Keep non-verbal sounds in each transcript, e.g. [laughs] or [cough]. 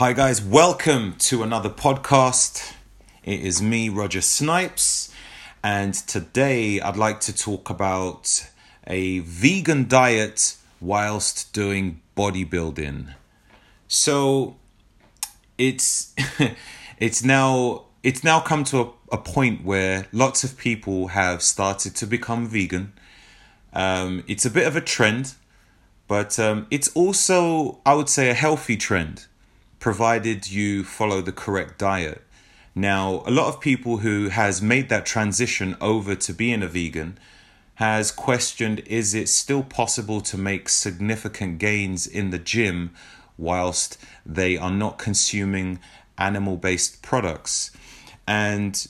Hi, guys, welcome to another podcast. It is me, Roger Snipes, and today I'd like to talk about a vegan diet whilst doing bodybuilding. So it's [laughs] it's now it's now come to a, a point where lots of people have started to become vegan. Um, it's a bit of a trend, but um, it's also I would say a healthy trend provided you follow the correct diet. Now, a lot of people who has made that transition over to being a vegan has questioned is it still possible to make significant gains in the gym whilst they are not consuming animal based products? And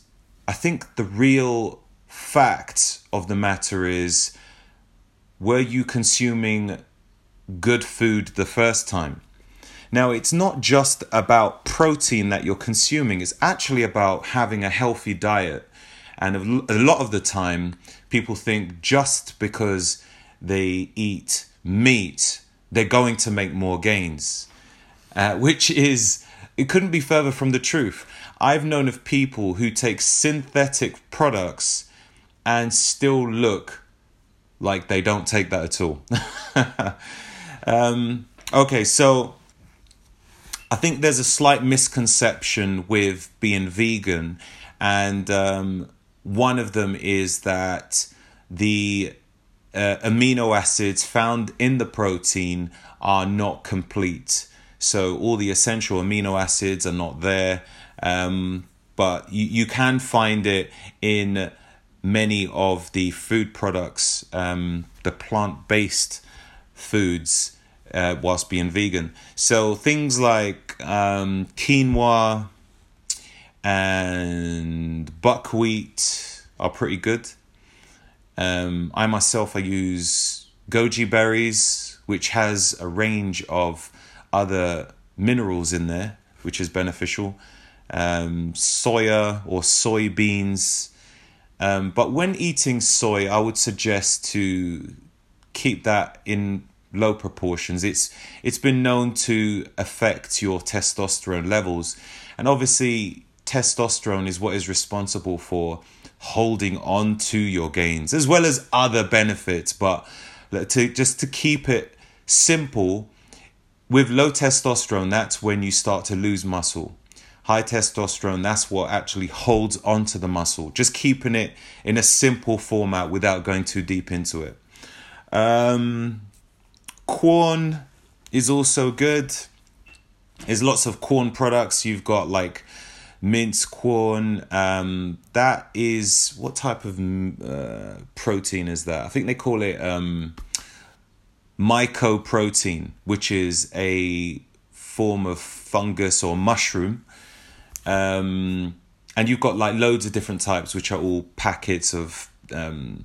I think the real fact of the matter is were you consuming good food the first time? Now, it's not just about protein that you're consuming, it's actually about having a healthy diet. And a lot of the time, people think just because they eat meat, they're going to make more gains, uh, which is, it couldn't be further from the truth. I've known of people who take synthetic products and still look like they don't take that at all. [laughs] um, okay, so I think there's a slight misconception with being vegan, and um, one of them is that the uh, amino acids found in the protein are not complete. So all the essential amino acids are not there, um, but you, you can find it in many of the food products, um, the plant based foods uh, whilst being vegan. So things like um, quinoa and buckwheat are pretty good. Um, I myself, I use goji berries, which has a range of other minerals in there, which is beneficial. Um, soya or soybeans. Um, but when eating soy, I would suggest to keep that in low proportions. It's it's been known to affect your testosterone levels. And obviously testosterone is what is responsible for holding on to your gains as well as other benefits. But to just to keep it simple with low testosterone that's when you start to lose muscle. High testosterone that's what actually holds onto the muscle. Just keeping it in a simple format without going too deep into it. Um Quorn is also good. There's lots of Quorn products. You've got like mince Quorn. Um, that is what type of uh, protein is that? I think they call it um, mycoprotein, which is a form of fungus or mushroom. Um, and you've got like loads of different types, which are all packets of um,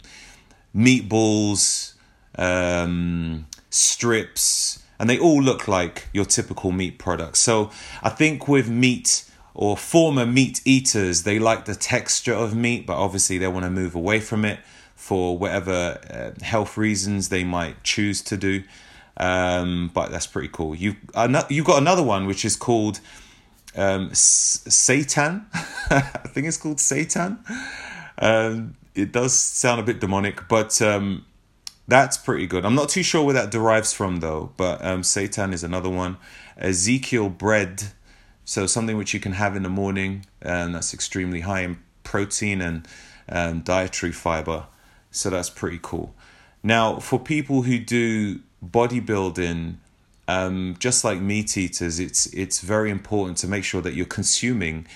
meatballs, um, strips, and they all look like your typical meat products. So I think with meat or former meat eaters, they like the texture of meat, but obviously they want to move away from it for whatever uh, health reasons they might choose to do. Um, but that's pretty cool. You've you've got another one which is called um, Seitan. [laughs] I think it's called Satan. Um, it does sound a bit demonic, but um, that's pretty good. I'm not too sure where that derives from though, but um, is another one. Ezekiel bread, so something which you can have in the morning, and that's extremely high in protein and um, dietary fiber. So that's pretty cool. Now, for people who do bodybuilding, um, just like meat eaters, it's it's very important to make sure that you're consuming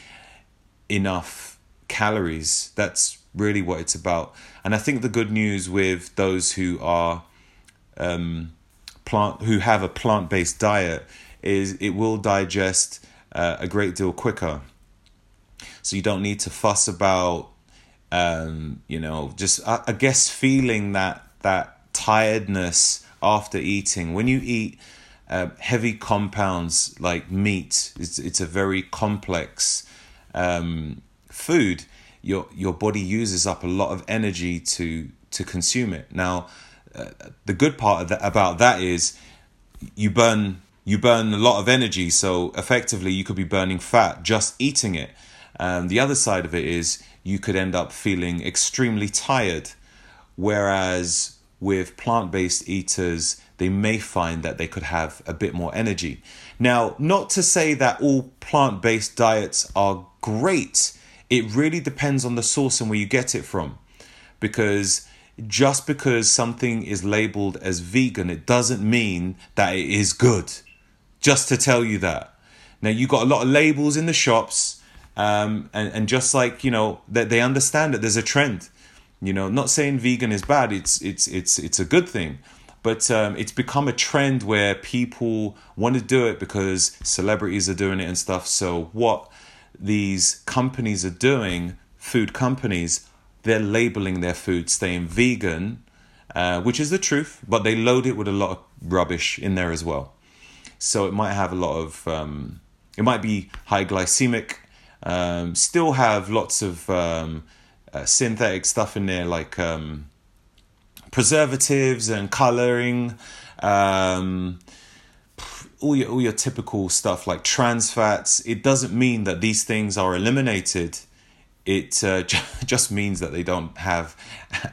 enough calories. That's really what it's about. And I think the good news with those who are um, plant who have a plant based diet is it will digest uh, a great deal quicker. So you don't need to fuss about, um, you know, just I, I guess feeling that that tiredness after eating. When you eat uh, heavy compounds like meat, it's it's a very complex um, food your your body uses up a lot of energy to to consume it. Now, uh, the good part of that, about that is you burn you burn a lot of energy. So effectively, you could be burning fat just eating it. And the other side of it is you could end up feeling extremely tired. Whereas with plant based eaters, they may find that they could have a bit more energy. Now, not to say that all plant based diets are great, it really depends on the source and where you get it from. Because just because something is labeled as vegan, it doesn't mean that it is good. Just to tell you that. Now, you got a lot of labels in the shops, um, and, and just like, you know, that they understand that there's a trend. You know, not saying vegan is bad, it's it's it's it's a good thing but um, it's become a trend where people want to do it because celebrities are doing it and stuff. So what these companies are doing, food companies, they're labeling their food staying vegan, uh, which is the truth, but they load it with a lot of rubbish in there as well. So it might have a lot of, um, it might be high glycemic, um, still have lots of um, uh, synthetic stuff in there like um, preservatives and coloring, um, all your all your typical stuff like trans fats. It doesn't mean that these things are eliminated. It uh, [laughs] just means that they don't have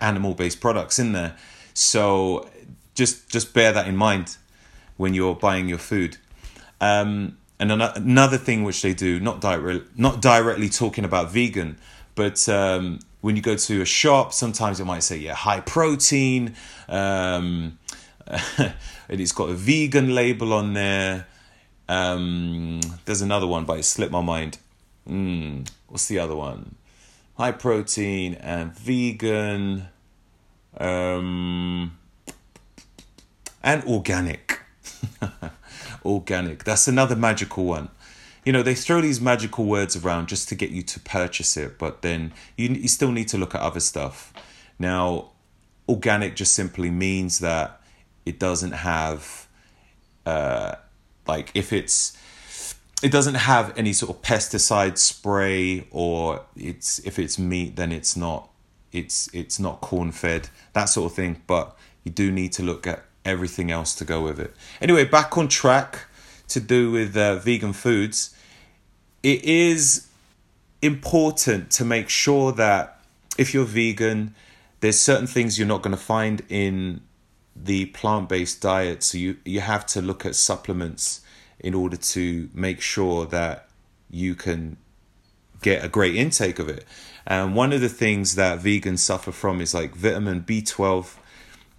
animal based products in there. So just just bear that in mind when you're buying your food. Um, and another thing which they do, not direct, not directly talking about vegan, but um, when you go to a shop, sometimes it might say, yeah, high protein, um, [laughs] and it's got a vegan label on there. Um, there's another one, but it slipped my mind. Mm, what's the other one? High protein and vegan, um, and organic. [laughs] organic. That's another magical one you know, they throw these magical words around just to get you to purchase it, but then you, you still need to look at other stuff. Now, organic just simply means that it doesn't have, uh, like, if it's, it doesn't have any sort of pesticide spray or it's if it's meat then it's not it's it's not corn fed that sort of thing. But you do need to look at everything else to go with it. Anyway back on track to do with uh, vegan foods. It is important to make sure that if you're vegan, there's certain things you're not going to find in the plant-based diet. So you you have to look at supplements in order to make sure that you can get a great intake of it. And one of the things that vegans suffer from is like vitamin b12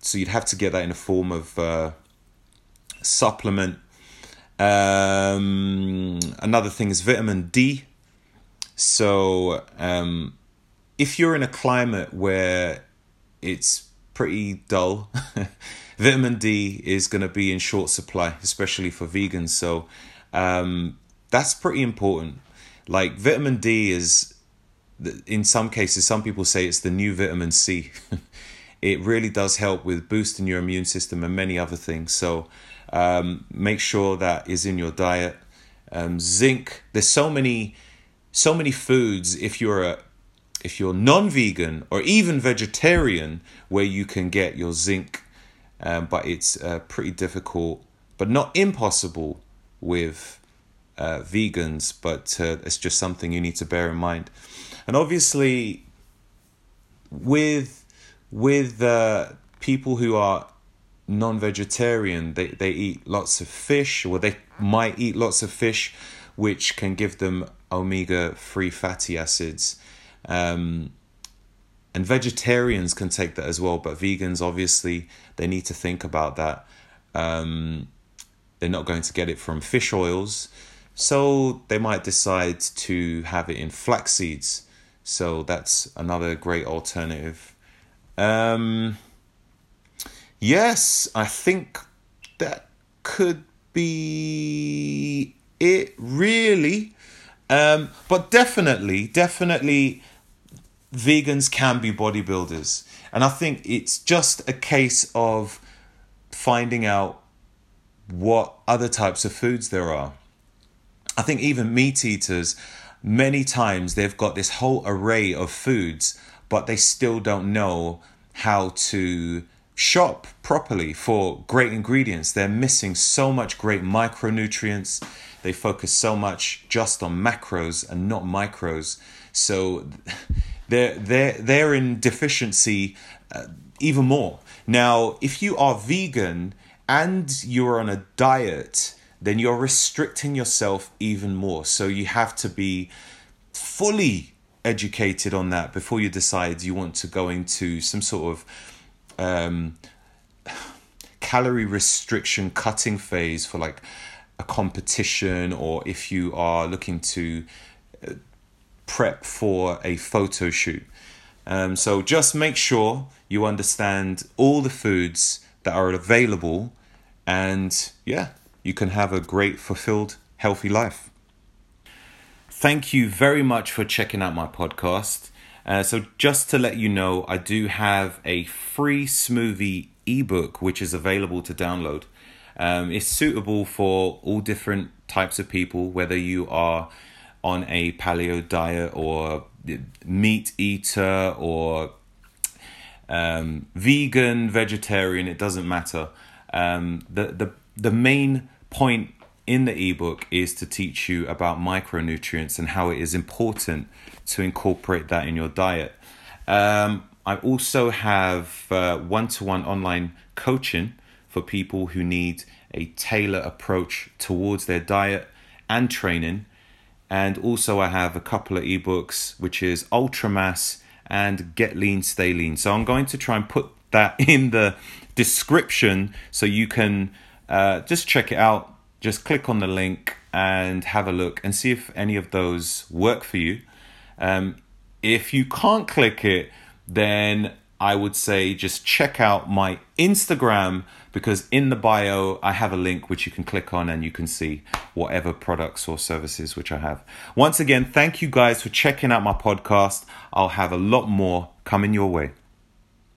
so you'd have to get that in a form of uh, supplement. Um, another thing is vitamin D. So, um, if you're in a climate where it's pretty dull, [laughs] vitamin D is going to be in short supply, especially for vegans. So, um, that's pretty important. Like, vitamin D is, in some cases, some people say it's the new vitamin C. [laughs] it really does help with boosting your immune system and many other things. So, um, make sure that is in your diet. Um, zinc. There's so many, so many foods. If you're a, if you're non-vegan or even vegetarian, where you can get your zinc, um, but it's uh, pretty difficult, but not impossible with uh, vegans. But uh, it's just something you need to bear in mind. And obviously, with with uh, people who are non-vegetarian they, they eat lots of fish or they might eat lots of fish which can give them omega-3 fatty acids um, and vegetarians can take that as well but vegans obviously they need to think about that. Um, they're not going to get it from fish oils so they might decide to have it in flax seeds. So that's another great alternative. Um, Yes, I think that could be it, really. Um, but definitely, definitely, vegans can be bodybuilders. And I think it's just a case of finding out what other types of foods there are. I think even meat eaters, many times they've got this whole array of foods, but they still don't know how to shop properly for great ingredients. They're missing so much great micronutrients. They focus so much just on macros and not micros. So they're they're they're in deficiency uh, even more. Now, if you are vegan and you're on a diet, then you're restricting yourself even more. So you have to be fully educated on that before you decide you want to go into some sort of um, calorie restriction cutting phase for like a competition or if you are looking to uh, prep for a photo shoot. Um, so just make sure you understand all the foods that are available, and yeah, you can have a great, fulfilled, healthy life. Thank you very much for checking out my podcast. Uh, so, just to let you know, I do have a free smoothie ebook which is available to download. Um, it's suitable for all different types of people, whether you are on a paleo diet or meat eater or um, vegan, vegetarian, it doesn't matter. Um, the, the, the main point in the ebook is to teach you about micronutrients and how it is important to incorporate that in your diet. Um, I also have one to one online coaching for people who need a tailor approach towards their diet and training. And also, I have a couple of ebooks, which is Ultramass and Get Lean, Stay Lean. So, I'm going to try and put that [laughs] in the description so you can uh, just check it out. Just click on the link and have a look and see if any of those work for you. Um, if you can't click it, then I would say just check out my Instagram because in the bio I have a link which you can click on and you can see whatever products or services which I have. Once again, thank you guys for checking out my podcast. I'll have a lot more coming your way.